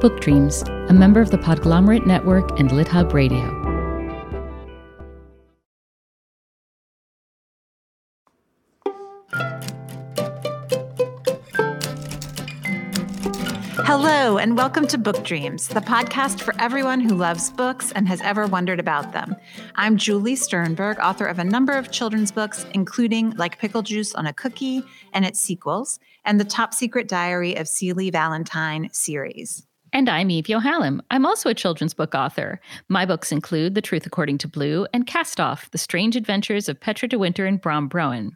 Book Dreams, a member of the Podglomerate Network and LitHub Radio. Hello, and welcome to Book Dreams, the podcast for everyone who loves books and has ever wondered about them. I'm Julie Sternberg, author of a number of children's books, including Like Pickle Juice on a Cookie and its sequels, and the Top Secret Diary of Celie Valentine series. And I'm Eve Yohalem. I'm also a children's book author. My books include The Truth According to Blue and Cast Off The Strange Adventures of Petra de Winter and Bram Broen.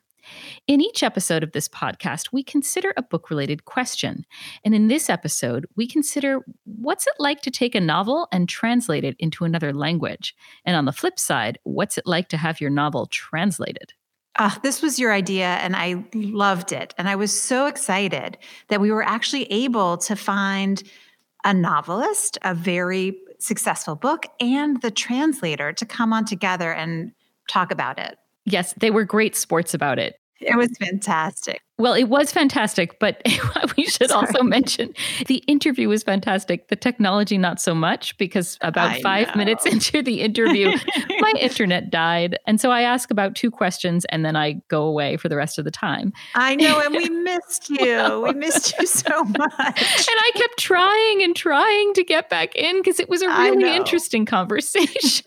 In each episode of this podcast, we consider a book related question. And in this episode, we consider what's it like to take a novel and translate it into another language? And on the flip side, what's it like to have your novel translated? Oh, this was your idea, and I loved it. And I was so excited that we were actually able to find a novelist, a very successful book, and the translator to come on together and talk about it. Yes, they were great sports about it. It was fantastic. Well, it was fantastic, but we should Sorry. also mention the interview was fantastic. The technology, not so much, because about I five know. minutes into the interview, my internet died. And so I ask about two questions and then I go away for the rest of the time. I know. And we missed you. we missed you so much. And I kept trying and trying to get back in because it was a really interesting conversation.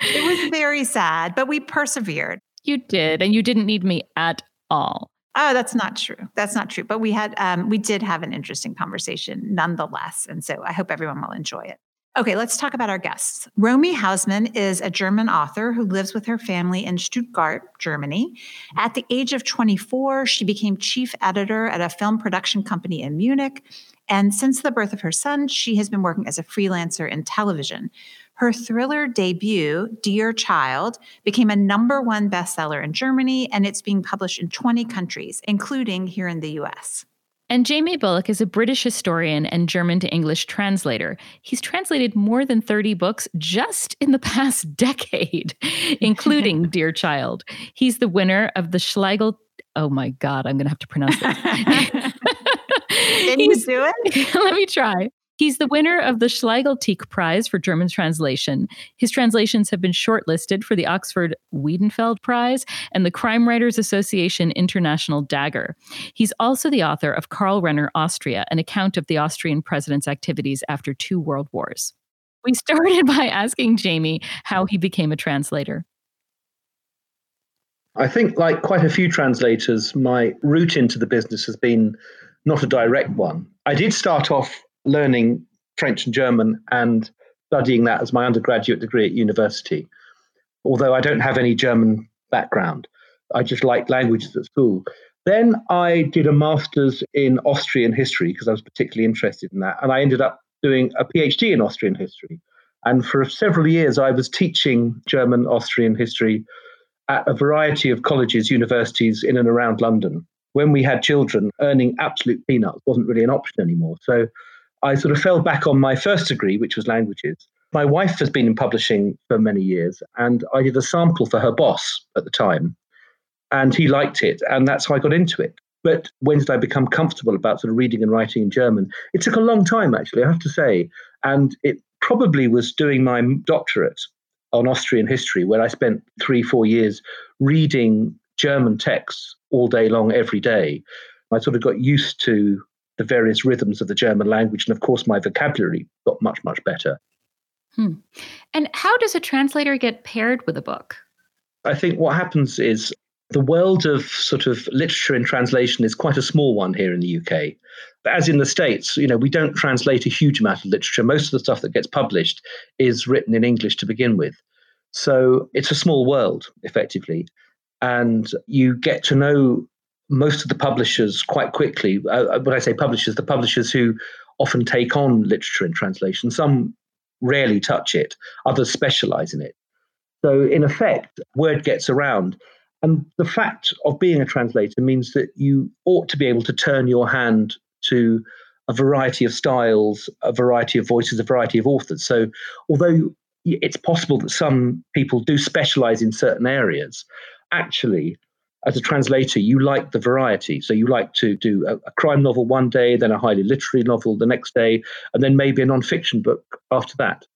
it was very sad, but we persevered. You did. And you didn't need me at all. Oh, that's not true. That's not true. But we had, um, we did have an interesting conversation nonetheless. And so I hope everyone will enjoy it. Okay, let's talk about our guests. Romy Hausmann is a German author who lives with her family in Stuttgart, Germany. At the age of 24, she became chief editor at a film production company in Munich. And since the birth of her son, she has been working as a freelancer in television. Her thriller debut, Dear Child, became a number one bestseller in Germany, and it's being published in 20 countries, including here in the US. And Jamie Bulloch is a British historian and German to English translator. He's translated more than 30 books just in the past decade, including Dear Child. He's the winner of the Schlegel. Oh my God, I'm going to have to pronounce this. Can you do it? Let me try. He's the winner of the Schlegel-Tieck Prize for German translation. His translations have been shortlisted for the Oxford Weidenfeld Prize and the Crime Writers Association International Dagger. He's also the author of Karl Renner Austria, an account of the Austrian president's activities after two world wars. We started by asking Jamie how he became a translator. I think, like quite a few translators, my route into the business has been not a direct one. I did start off learning French and German and studying that as my undergraduate degree at university. Although I don't have any German background, I just liked languages at school. Then I did a master's in Austrian history because I was particularly interested in that. And I ended up doing a PhD in Austrian history. And for several years, I was teaching German Austrian history at a variety of colleges, universities in and around London. When we had children, earning absolute peanuts wasn't really an option anymore. So I sort of fell back on my first degree, which was languages. My wife has been in publishing for many years, and I did a sample for her boss at the time, and he liked it, and that's how I got into it. But when did I become comfortable about sort of reading and writing in German? It took a long time, actually, I have to say. And it probably was doing my doctorate on Austrian history, where I spent three, four years reading German texts all day long, every day. I sort of got used to the various rhythms of the German language. And of course, my vocabulary got much, much better. Hmm. And how does a translator get paired with a book? I think what happens is the world of sort of literature and translation is quite a small one here in the UK. But as in the States, you know, we don't translate a huge amount of literature. Most of the stuff that gets published is written in English to begin with. So it's a small world, effectively. And you get to know most of the publishers quite quickly. Uh, uh, when I say publishers, the publishers who often take on literature in translation, some rarely touch it, others specialize in it. So, in effect, word gets around. And the fact of being a translator means that you ought to be able to turn your hand to a variety of styles, a variety of voices, a variety of authors. So, although it's possible that some people do specialize in certain areas, actually, as a translator, you like the variety. So you like to do a, a, crime novel one day, then a highly literary novel the next day, and then maybe a nonfiction book after that.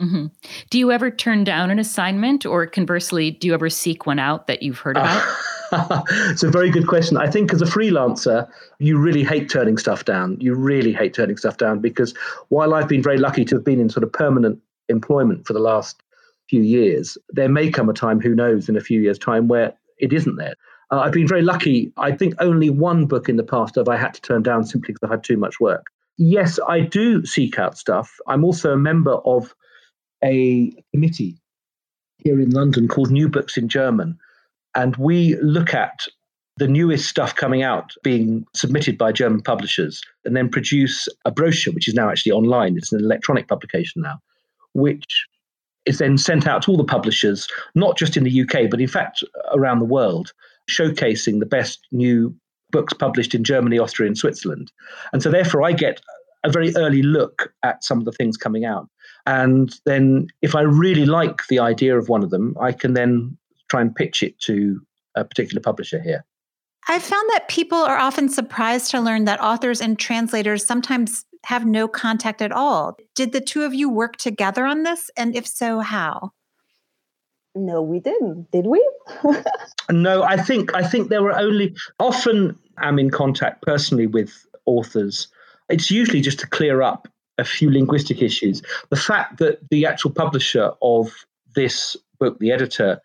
Mm-hmm. Do you ever turn down an assignment, or conversely, do you ever seek one out that you've heard about? it's a very good question. I think as a freelancer, you really hate turning stuff down. You really hate turning stuff down because while I've been very lucky to have been in sort of permanent employment for the last few years, there may come a time, who knows, in a few years' time, where it isn't there. Uh, I've been very lucky. I think only one book in the past have I had to turn down simply because I had too much work. Yes, I do seek out stuff. I'm also a member of a committee here in London called New Books in German. And we look at the newest stuff coming out being submitted by German publishers and then produce a brochure, which is now actually online. It's an electronic publication now, which is then sent out to all the publishers, not just in the UK, but in fact around the world, showcasing the best new books published in Germany, Austria, and Switzerland. And so, therefore, I get a very early look at some of the things coming out. And then, if I really like the idea of one of them, I can then try and pitch it to a particular publisher here. I've found that people are often surprised to learn that authors and translators sometimes have no contact at all. Did the two of you work together on this? And if so, how? No, we didn't. Did we? no, I think I think there were only often I'm in contact personally with authors. It's usually just to clear up a few linguistic issues. The fact that the actual publisher of this book, the editor,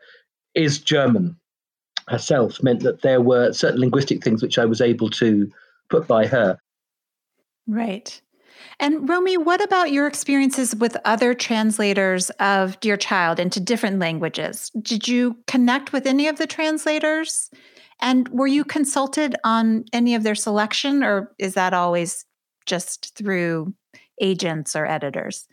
is German herself meant that there were certain linguistic things which I was able to put by her. Right. And Romy, what about your experiences with other translators of Dear Child into different languages? Did you connect with any of the translators? And were you consulted on any of their selection, or is that always just through agents or editors?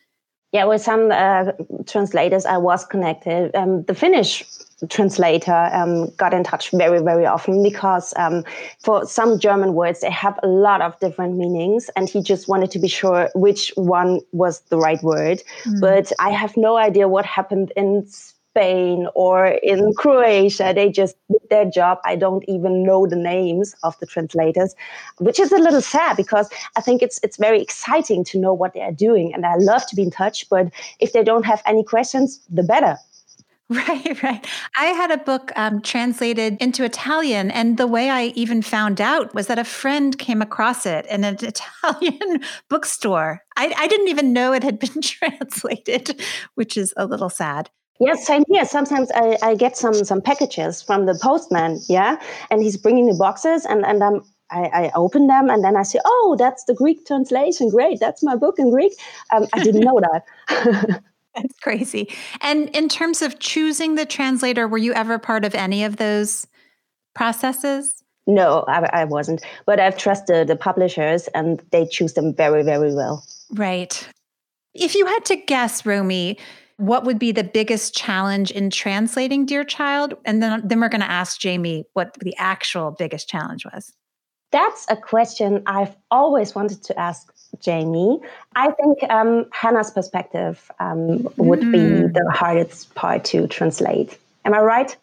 Yeah, with some uh, translators, I was connected. Um, the Finnish translator um, got in touch very, very often because um, for some German words, they have a lot of different meanings, and he just wanted to be sure which one was the right word. Mm. But I have no idea what happened in Spain or in Croatia. They just did their job. I don't even know the names of the translators, which is a little sad because I think it's it's very exciting to know what they are doing, and I love to be in touch. But if they don't have any questions, the better. Right, right. I had a book um, translated into Italian, and the way I even found out was that a friend came across it in an Italian bookstore. I, I didn't even know it had been translated, which is a little sad. Yes, same here. Sometimes I, I get some some packages from the postman, yeah, and he's bringing the boxes, and and I'm I, I, open them and then I say, "Oh, that's the Greek translation. Great, that's my book in Greek." Um, I didn't know that. That's crazy. And in terms of choosing the translator, were you ever part of any of those processes? No, I, I wasn't. But I've trusted the publishers and they choose them very, very well. Right. If you had to guess, Romy, what would be the biggest challenge in translating Dear Child? And then, then we're going to ask Jamie what the actual biggest challenge was. That's a question I've always wanted to ask Jamie. I think um, Hannah's perspective um, would mm. be hmm. the hardest part to translate. Am I right?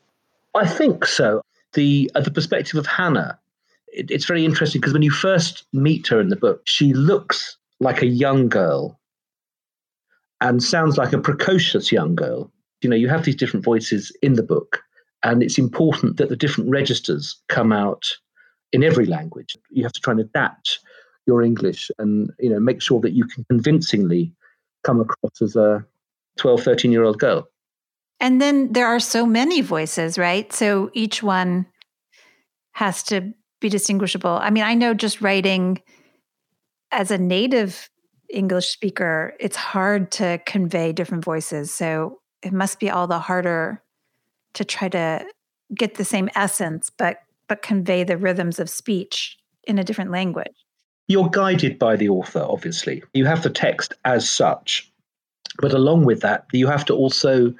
I think so. The uh, the perspective of Hannah, it, it's very interesting because when you first meet her in the book, she looks like a young girl and sounds like a precocious young girl. You know, you have these different voices in the book, and it's important that the different registers come out in every language. You have to try and adapt your English and you know make sure that you can convincingly come across as a 12, 13 year old girl. And then there are so many voices, right? So each one has to be distinguishable. I mean, I know just writing as a native English speaker, it's hard to convey different voices. So it must be all the harder to try to get the same essence, but but convey the rhythms of speech in a different language. You're guided by the author, obviously. You have the text as such, but along with that, you have to also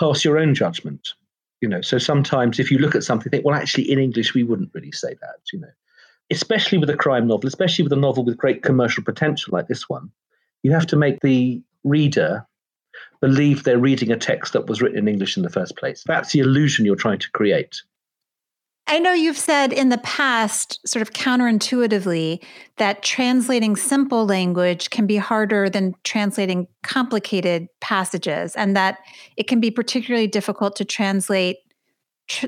pass your own judgment. You know, so sometimes if you look at something, think, well, actually, in English, we wouldn't really say that. You know, especially with a crime novel, especially with a novel with great commercial potential like this one, you have to make the reader believe they're reading a text that was written in English in the first place. That's the illusion you're trying to create. I know you've said in the past, sort of counterintuitively, that translating simple language can be harder than translating complicated passages, and that it can be particularly difficult to translate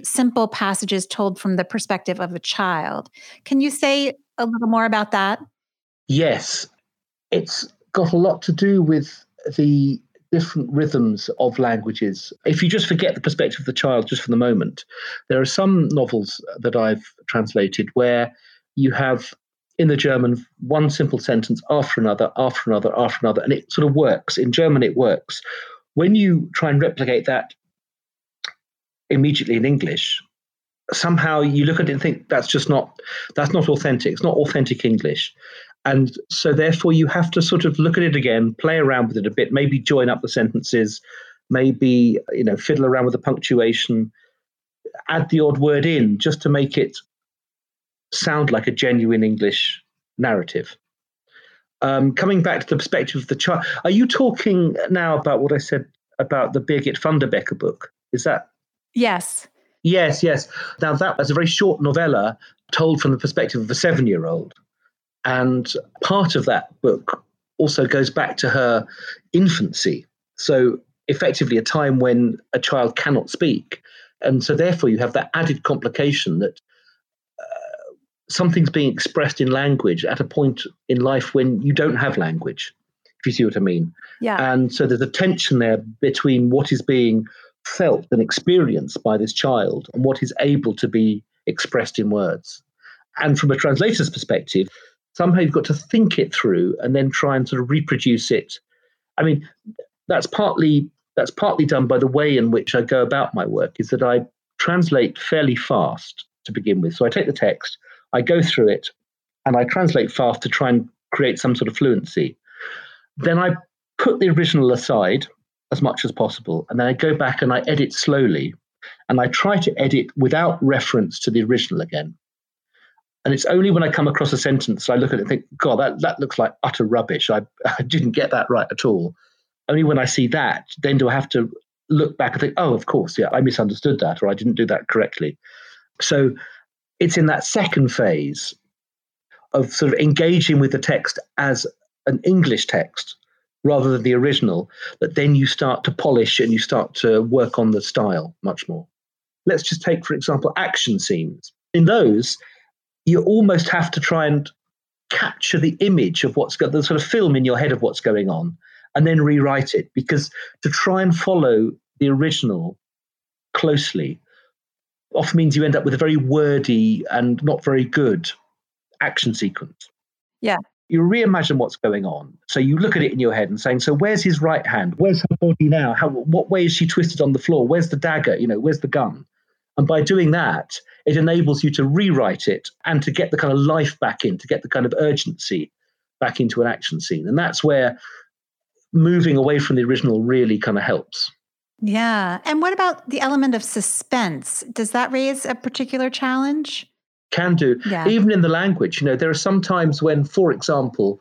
simple passages told from the perspective of a child. Can you say a little more about that? Yes. It's got a lot to do with the different rhythms of languages. If you just forget the perspective of the child just for the moment, there are some novels that I've translated where you have in the German one simple sentence after another, after another, after another, and it sort of works. In German, it works. When you try and replicate that immediately in English, somehow you look at it and think that's just not that's not authentic. It's not authentic English. And so, therefore, you have to sort of look at it again, play around with it a bit, maybe join up the sentences, maybe you know fiddle around with the punctuation, add the odd word in just to make it sound like a genuine English narrative. Um, coming back to the perspective of the child, are you talking now about what I said about the Birgit Vanderbeke book? Is that? Yes. Yes, yes. Now that was a very short novella told from the perspective of a seven-year-old. And part of that book also goes back to her infancy. So, effectively, a time when a child cannot speak. And so, therefore, you have that added complication that uh, something's being expressed in language at a point in life when you don't have language, if you see what I mean. Yeah. And so, there's a tension there between what is being felt and experienced by this child and what is able to be expressed in words. And from a translator's perspective, somehow you've got to think it through and then try and sort of reproduce it. I mean, that's partly that's partly done by the way in which I go about my work. Is that I translate fairly fast to begin with. So I take the text, I go through it, and I translate fast to try and create some sort of fluency. Then I put the original aside as much as possible, and then I go back and I edit slowly, and I try to edit without reference to the original again. And it's only when I come across a sentence I look at it and think, God, that, that looks like utter rubbish. I, I didn't get that right at all. Only when I see that, then do I have to look back and think, oh, of course, yeah, I misunderstood that or I didn't do that correctly. So it's in that second phase of sort of engaging with the text as an English text rather than the original that then you start to polish and you start to work on the style much more. Let's just take, for example, action scenes. In those, you almost have to try and capture the image of what's got the sort of film in your head of what's going on and then rewrite it because to try and follow the original closely often means you end up with a very wordy and not very good action sequence. Yeah. You reimagine what's going on. So you look at it in your head and saying, so where's his right hand? Where's her body now? How what way is she twisted on the floor? Where's the dagger? You know, where's the gun? And by doing that, it enables you to rewrite it and to get the kind of life back in, to get the kind of urgency back into an action scene. And that's where moving away from the original really kind of helps. Yeah. And what about the element of suspense? Does that raise a particular challenge? Can do. Yeah. Even in the language, you know, there are some times when, for example,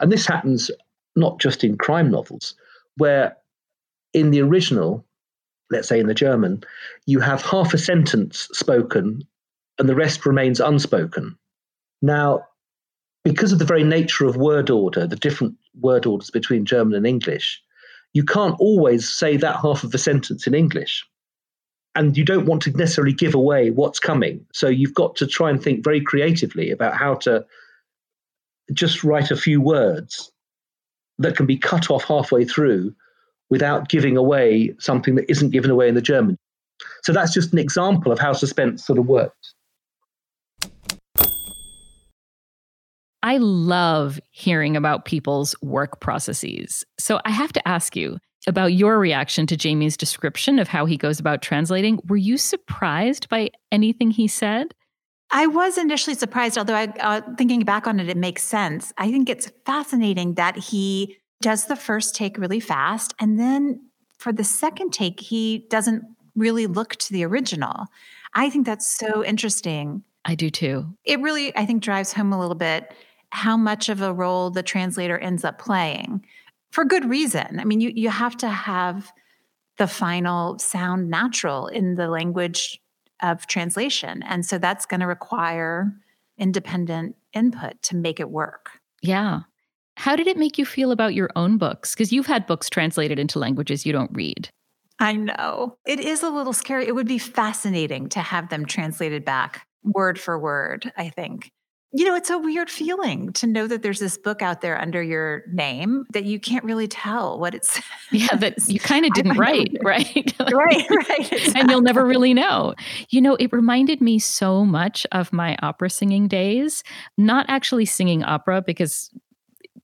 and this happens not just in crime novels, where in the original, let's say in the German, you have half a sentence spoken and the rest remains unspoken. Now, because of the very nature of word order, the different word orders between German and English, you can't always say that half of the sentence in English. And you don't want to necessarily give away what's coming. So you've got to try and think very creatively about how to just write a few words that can be cut off halfway through without giving away something that isn't given away in the German. So that's just an example of how suspense sort of works. I love hearing about people's work processes. So I have to ask you about your reaction to Jamie's description of how he goes about translating. Were you surprised by anything he said? I was initially surprised, although I, uh, thinking back on it, it makes sense. I think it's fascinating that he does the first take really fast. And then for the second take, he doesn't really look to the original. I think that's so interesting. I do too. It really, I think, drives home a little bit how much of a role the translator ends up playing for good reason. I mean, you, you have to have the final sound natural in the language of translation. And so that's going to require independent input to make it work. Yeah. How did it make you feel about your own books? Because you've had books translated into languages you don't read. I know. It is a little scary. It would be fascinating to have them translated back word for word, I think. You know, it's a weird feeling to know that there's this book out there under your name that you can't really tell what it's. Yeah, that you kind of didn't write, right? right, right. Exactly. And you'll never really know. You know, it reminded me so much of my opera singing days, not actually singing opera because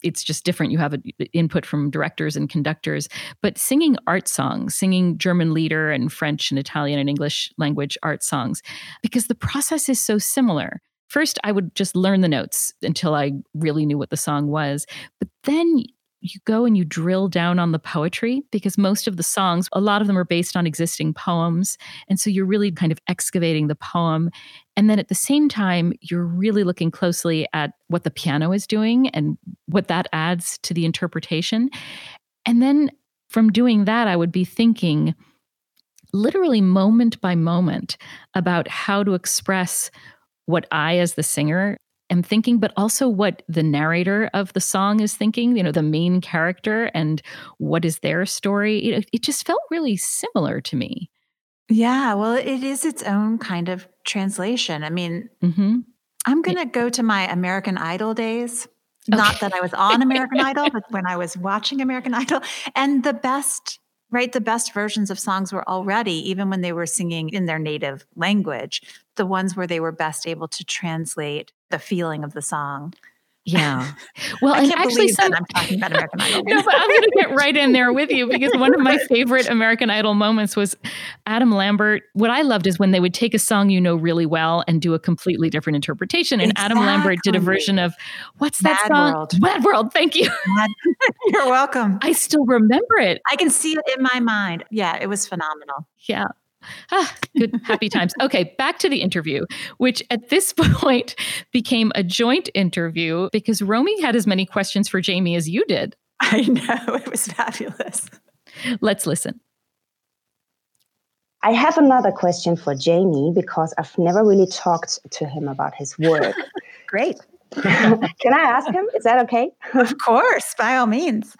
it's just different. You have input from directors and conductors, but singing art songs, singing German lieder and French and Italian and English language art songs, because the process is so similar. First, I would just learn the notes until I really knew what the song was. But then you go and you drill down on the poetry because most of the songs, a lot of them are based on existing poems. And so you're really kind of excavating the poem. And then at the same time, you're really looking closely at what the piano is doing and what that adds to the interpretation. And then from doing that, I would be thinking literally moment by moment about how to express what I, as the singer, am thinking, but also what the narrator of the song is thinking, you know, the main character and what is their story. It, it just felt really similar to me. Yeah, well, it is its own kind of translation. I mean, mm-hmm. I'm going to go to my American Idol days. Okay. Not that I was on American Idol, but when I was watching American Idol. And the best right? The best versions of songs were already, even when they were singing in their native language, the ones where they were best able to translate the feeling of the song. Yeah. Well, and actually, some, I'm talking about American Idol. no, but I'm going to get right in there with you because one of my favorite American Idol moments was Adam Lambert. What I loved is when they would take a song you know really well and do a completely different interpretation. And exactly. Adam Lambert did a version of what's that Mad song? World. Mad World. Thank you. Mad. You're welcome. I still remember it. I can see it in my mind. Yeah, it was phenomenal. Yeah. Ah, good, happy times. Okay, back to the interview, which at this point became a joint interview because Romy had as many questions for Jamie as you did. I know, it was fabulous. Let's listen. I have another question for Jamie because I've never really talked to him about his work. Great. Can I ask him? Is that okay? Of course, by all means.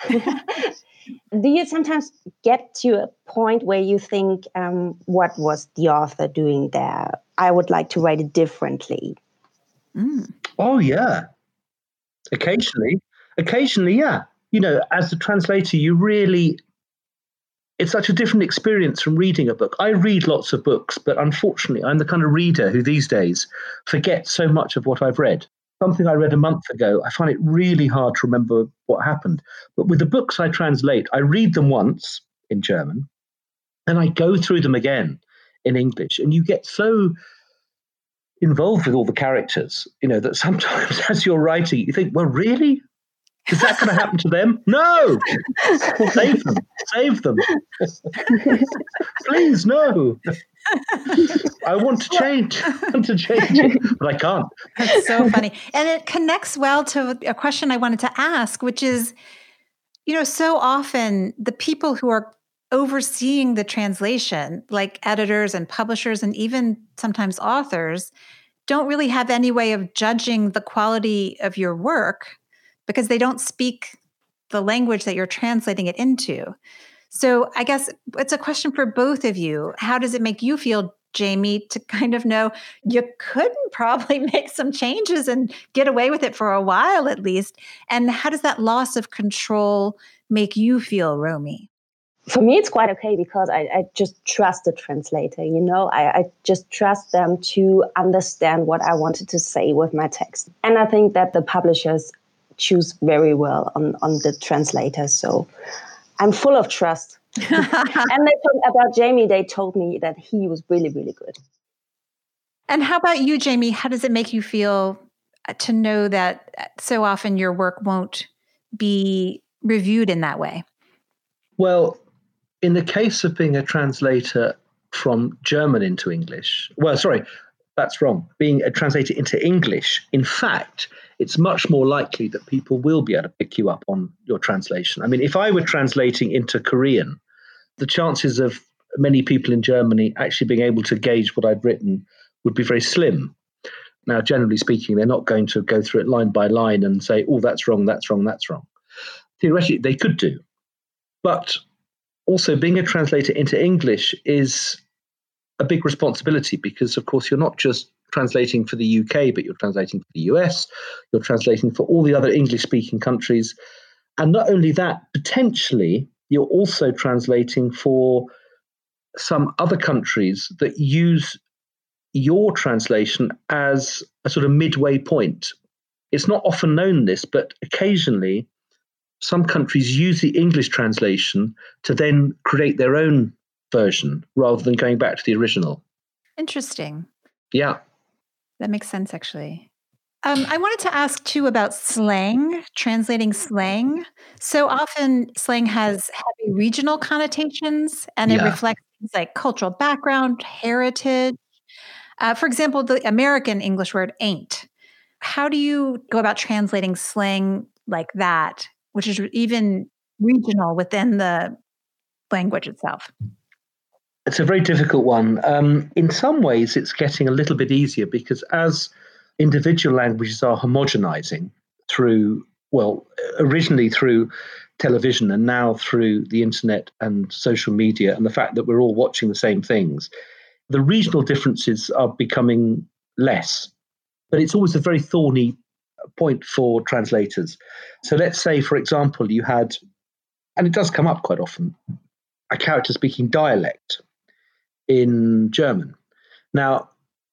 Do you sometimes get to a point where you think, um, what was the author doing there? I would like to write it differently. Mm. Oh, yeah. Occasionally. Occasionally, yeah. You know, as a translator, you really it's such a different experience from reading a book. I read lots of books, but unfortunately, I'm the kind of reader who these days forgets so much of what I've read something I read a month ago, I find it really hard to remember what happened. But with the books I translate, I read them once in German and I go through them again in English. And you get so involved with all the characters, you know, that sometimes as you're writing, you think, well, really? Is that going to happen to them? No! Save them. Save them. Please, no. I want to change. I want to change but I can't. That's so funny. And it connects well to a question I wanted to ask, which is, you know, so often the people who are overseeing the translation, like editors and publishers and even sometimes authors, don't really have any way of judging the quality of your work because they don't speak the language that you're translating it into. So I guess it's a question for both of you. How does it make you feel, Jamie, to kind of know you couldn't probably make some changes and get away with it for a while at least? And how does that loss of control make you feel, Romy? For me, it's quite okay because I, I just trust the translator. You know, I, I just trust them to understand what I wanted to say with my text. And I think that the publishers choose very well on, on the translator. So I'm full of trust. and they told, about Jamie, they told me that he was really, really good. And how about you, Jamie? How does it make you feel uh, to know that uh, so often your work won't be reviewed in that way? Well, in the case of being a translator from German into English, well, sorry, that's wrong. Being a translator into English, in fact, it's much more likely that people will be able to pick you up on your translation. I mean, if I were translating into Korean, the chances of many people in Germany actually being able to gauge what I'd written would be very slim. Now, generally speaking, they're not going to go through it line by line and say, oh, that's wrong, that's wrong, that's wrong. Theoretically, they could do. But also, being a translator into English is a big responsibility because, of course, you're not just translating for the UK, but you're translating for the US, you're translating for all the other English speaking countries. And not only that, potentially, you're also translating for some other countries that use your translation as a sort of midway point. It's not often known this, but occasionally some countries use the English translation to then create their own version rather than going back to the original. Interesting. Yeah. That makes sense, actually. Um, I wanted to ask too about slang, translating slang. So often, slang has heavy regional connotations and it yeah. reflects things like cultural background, heritage. Uh, for example, the American English word ain't. How do you go about translating slang like that, which is even regional within the language itself? It's a very difficult one. Um, in some ways, it's getting a little bit easier because as individual languages are homogenizing through, well, originally through television and now through the internet and social media and the fact that we're all watching the same things, the regional differences are becoming less. But it's always a very thorny point for translators. So let's say, for example, you had, and it does come up quite often, a character speaking dialect in German. Now,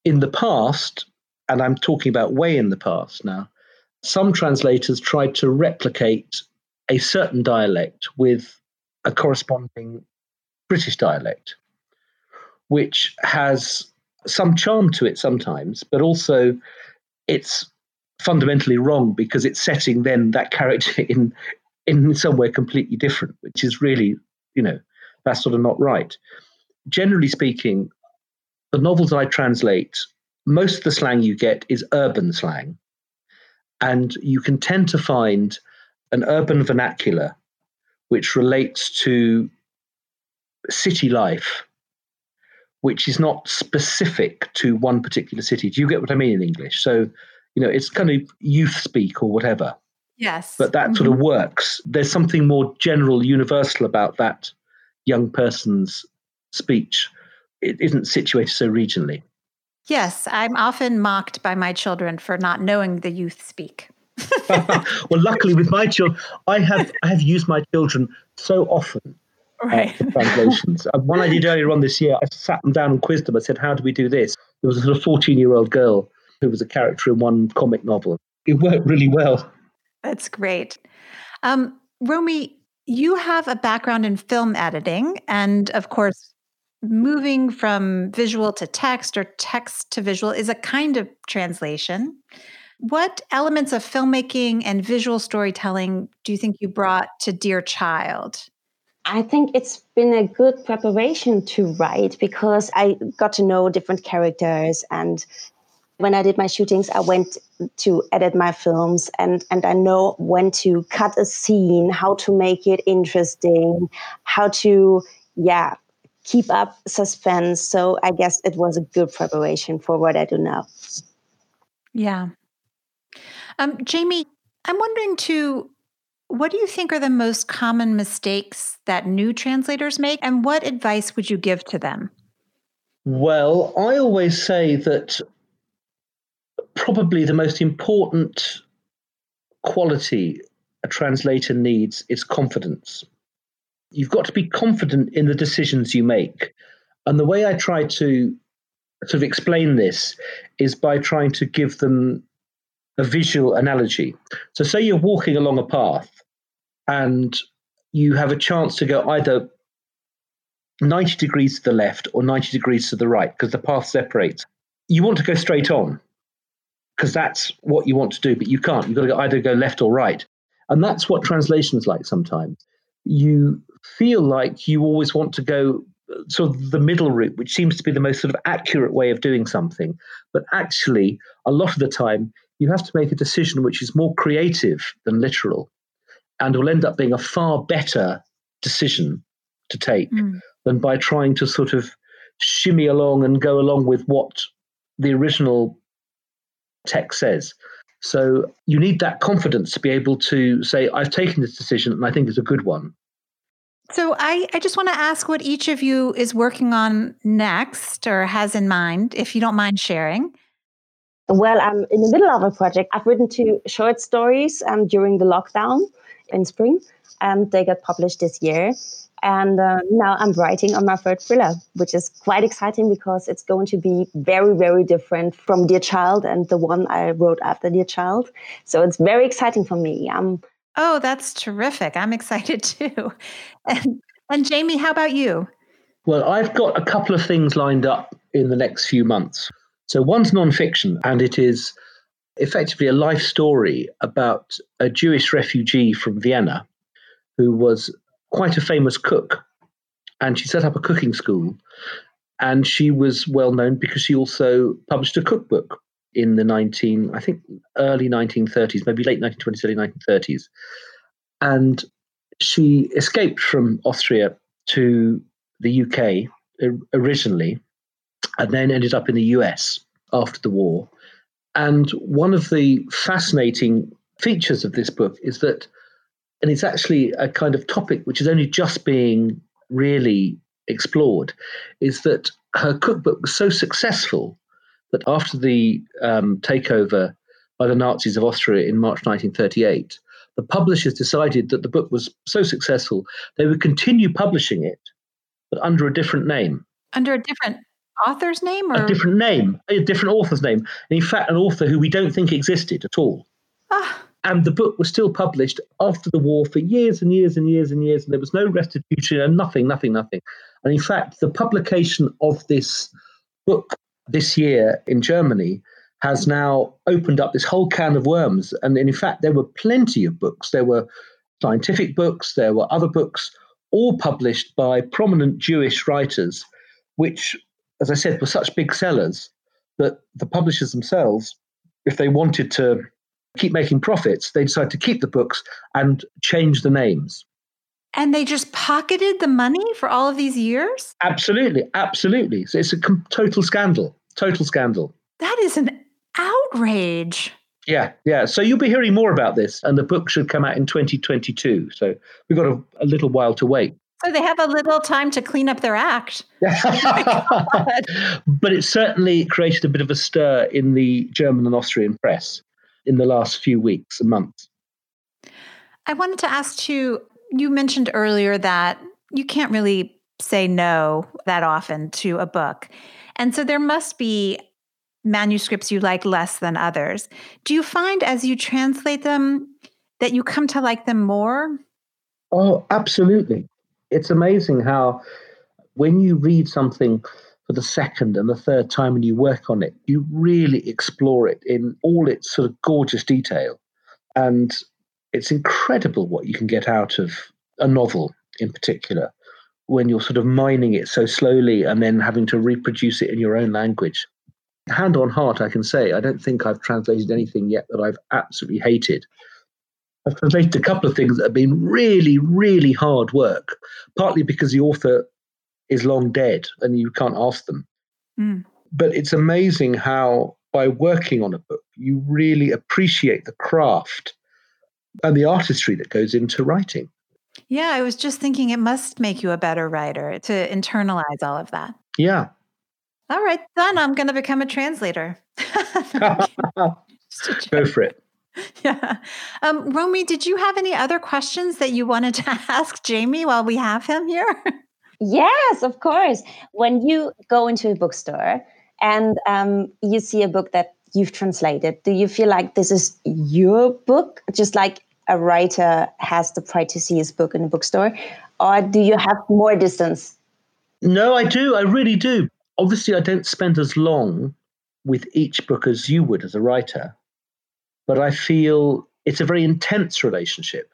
in the past, and I'm talking about way in the past now, some translators tried to replicate a certain dialect with a corresponding British dialect, which has some charm to it sometimes, but also it's fundamentally wrong because it's setting then that character in in somewhere completely different, which is really, you know, that's sort of not right. Generally speaking, the novels I translate most of the slang you get is urban slang. And you can tend to find an urban vernacular which relates to city life, which is not specific to one particular city. Do you get what I mean in English? So, you know, it's kind of youth speak or whatever. Yes. But that mm-hmm. sort of mm-hmm. works. There's something more general, universal about that young person's speech. It isn't situated so regionally. Yes, I'm often mocked by my children for not knowing the youth speak. well, luckily with my children, I have I have used my children so often uh, right. Uh, translations. one I did earlier on this year, I sat them down and quizzed them. I said, "How do we do this?" There was a sort of fourteen-year-old girl who was a character in one comic novel. It worked really well. That's great. Um, Romy, you have a background in film editing, and of course, moving from visual to text or text to visual is a kind of translation. What elements of filmmaking and visual storytelling do you think you brought to Dear Child? I think it's been a good preparation to write because I got to know different characters and when I did my shootings, I went to edit my films and, and I know when to cut a scene, how to make it interesting, how to, yeah, keep up suspense. So I guess it was a good preparation for what I do now. Yeah. Um, Jamie, I'm wondering too, what do you think are the most common mistakes that new translators make, and what advice would you give to them? Well, I always say that probably the most important quality a translator needs is confidence you've got to be confident in the decisions you make. And the way I try to sort of explain this is by trying to give them a visual analogy. So, say you're walking along a path and you have a chance to go either 90 degrees to the left or 90 degrees to the right because the path separates. You want to go straight on because that's what you want to do, but you can't. You've got to either go left or right. And that's what translation is like sometimes. You feel like you always want to go uh, sort of the middle route, which seems to be the most sort of accurate way of doing something. But actually, a lot of the time, you have to make a decision which is more creative than literal and will end up being a far better decision to take. Mm. than by trying to sort of shimmy along and go along with what the original text says. So you need that confidence to be able to say, I've taken this decision and I think it's a good one. So I, I just want to ask what each of you is working on next or has in mind, if you don't mind sharing. Well, I'm in the middle of a project. I've written two short stories um, during the lockdown in spring, and they got published this year. And uh, now I'm writing on my third thriller, which is quite exciting because it's going to be very, very different from Dear Child and the one I wrote after Dear Child. So it's very exciting for me. I'm Oh, that's terrific. I'm excited too. And, and Jamie, how about you? Well, I've got a couple of things lined up in the next few months. So one's nonfiction, and it is effectively a life story about a Jewish refugee from Vienna who was quite a famous cook. And she set up a cooking school. And she was well known because she also published a cookbook in the 19, I think early 1930s, maybe late 1920s, early 1930s. And she escaped from Austria to the UK originally, and then ended up in the US after the war. And one of the fascinating features of this book is that, and it's actually a kind of topic which is only just being really explored, is that her cookbook was so successful that after the um, takeover by the Nazis of Austria in March 1938, the publishers decided that the book was so successful they would continue publishing it, but under a different name. Under a different author's name, or a different name, a different author's name. And in fact, an author who we don't think existed at all. Ah. And the book was still published after the war for years and years and years and years, and there was no restitution and nothing, nothing, nothing. And in fact, the publication of this book this year in Germany has now opened up this whole can of worms. And in fact, there were plenty of books. There were scientific books, there were other books, all published by prominent Jewish writers, which, as I said, were such big sellers that the publishers themselves, if they wanted to keep making profits, they decided to keep the books and change the names. And they just pocketed the money for all of these years? Absolutely, absolutely. So it's a total scandal, total scandal. That is an outrage. Yeah, yeah. So you'll be hearing more about this, and the book should come out in 2022. So we've got a, a little while to wait. So they have a little time to clean up their act. but it certainly created a bit of a stir in the German and Austrian press in the last few weeks and months. I wanted to ask you you mentioned earlier that you can't really say no that often to a book. And so there must be manuscripts you like less than others. Do you find as you translate them that you come to like them more? Oh, absolutely. It's amazing how when you read something for the second and the third time and you work on it, you really explore it in all its sort of gorgeous detail. And it's incredible what you can get out of a novel in particular when you're sort of mining it so slowly and then having to reproduce it in your own language. Hand on heart, I can say, I don't think I've translated anything yet that I've absolutely hated. I've translated a couple of things that have been really, really hard work, partly because the author is long dead and you can't ask them. Mm. But it's amazing how, by working on a book, you really appreciate the craft and the artistry that goes into writing. Yeah, I was just thinking it must make you a better writer to internalize all of that. Yeah. All right, then I'm going to become a translator. Go for it. Yeah. Um, Romy, did you have any other questions that you wanted to ask Jamie while we have him here? yes, of course. When you go into a bookstore and um, you see a book that you've translated, do you feel like this is your book? Just like a writer has the pride to see his book in a bookstore? Or do you have more distance? No, I do. I really do. Obviously, I don't spend as long with each book as you would as a writer, but I feel it's a very intense relationship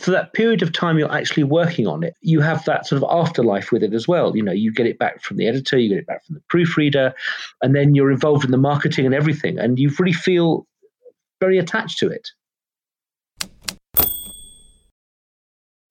for that period of time you're actually working on it, you have that sort of afterlife with it as well. You know, you get it back from the editor, you get it back from the proofreader, and then you're involved in the marketing and everything, and you really feel very attached to it.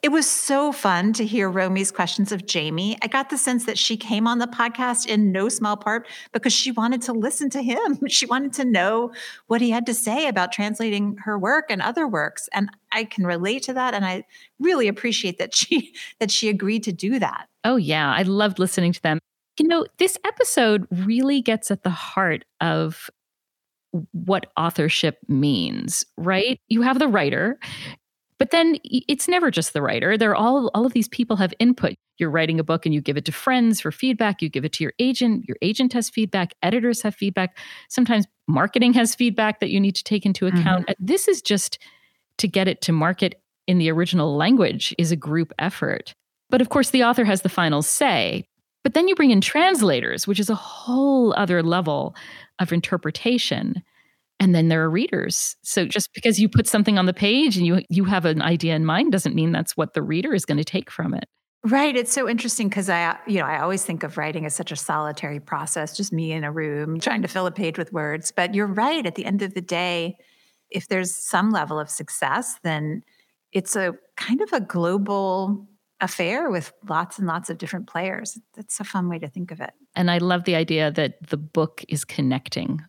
It was so fun to hear Romy's questions of Jamie. I got the sense that she came on the podcast in no small part because she wanted to listen to him. She wanted to know what he had to say about translating her work and other works. And I can relate to that and I really appreciate that she that she agreed to do that. Oh yeah, I loved listening to them. You know, this episode really gets at the heart of what authorship means, right? You have the writer, but then it's never just the writer. There are all all of these people have input. You're writing a book and you give it to friends for feedback, you give it to your agent, your agent has feedback, editors have feedback, sometimes marketing has feedback that you need to take into account. Mm-hmm. This is just to get it to market in the original language is a group effort. But of course the author has the final say. But then you bring in translators, which is a whole other level of interpretation and then there are readers. So just because you put something on the page and you you have an idea in mind doesn't mean that's what the reader is going to take from it. Right it's so interesting because i you know i always think of writing as such a solitary process just me in a room trying to fill a page with words. But you're right at the end of the day if there's some level of success then it's a kind of a global affair with lots and lots of different players that's a fun way to think of it and i love the idea that the book is connecting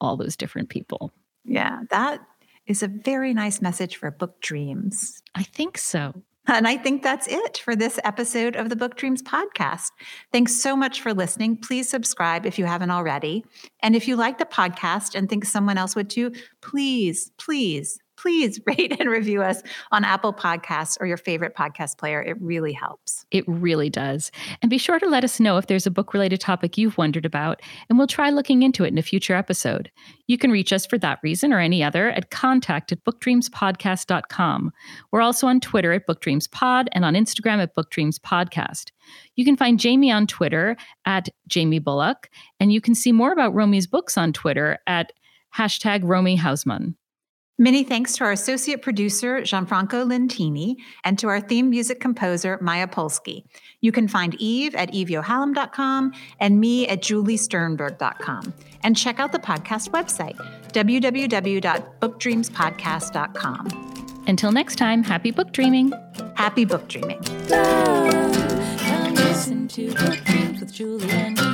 all those different people. Yeah, that is a very nice message for book dreams. I think so. And I think that's it for this episode of the Book Dreams podcast. Thanks so much for listening. Please subscribe if you haven't already. And if you like the podcast and think someone else would too, please, please please rate and review us on Apple Podcasts or your favorite podcast player. It really helps. It really does. And be sure to let us know if there's a book related topic you've wondered about, and we'll try looking into it in a future episode. You can reach us for that reason or any other at contact at bookdreamspodcast.com. We're also on Twitter at bookdreamspod and on Instagram at bookdreamspodcast. You can find Jamie on Twitter at Jamie Bulloch, and you can see more about Romy's books on Twitter at hashtag Romy Hausmann. Many thanks to our associate producer, Gianfranco Lentini, and to our theme music composer, Maya Polsky. You can find Eve at eveyohalem.com and me at juliesternberg.com. And check out the podcast website, www.bookdreamspodcast.com. Until next time, happy book dreaming. Happy book dreaming. Love, listen to Book Dreams with Julie and me.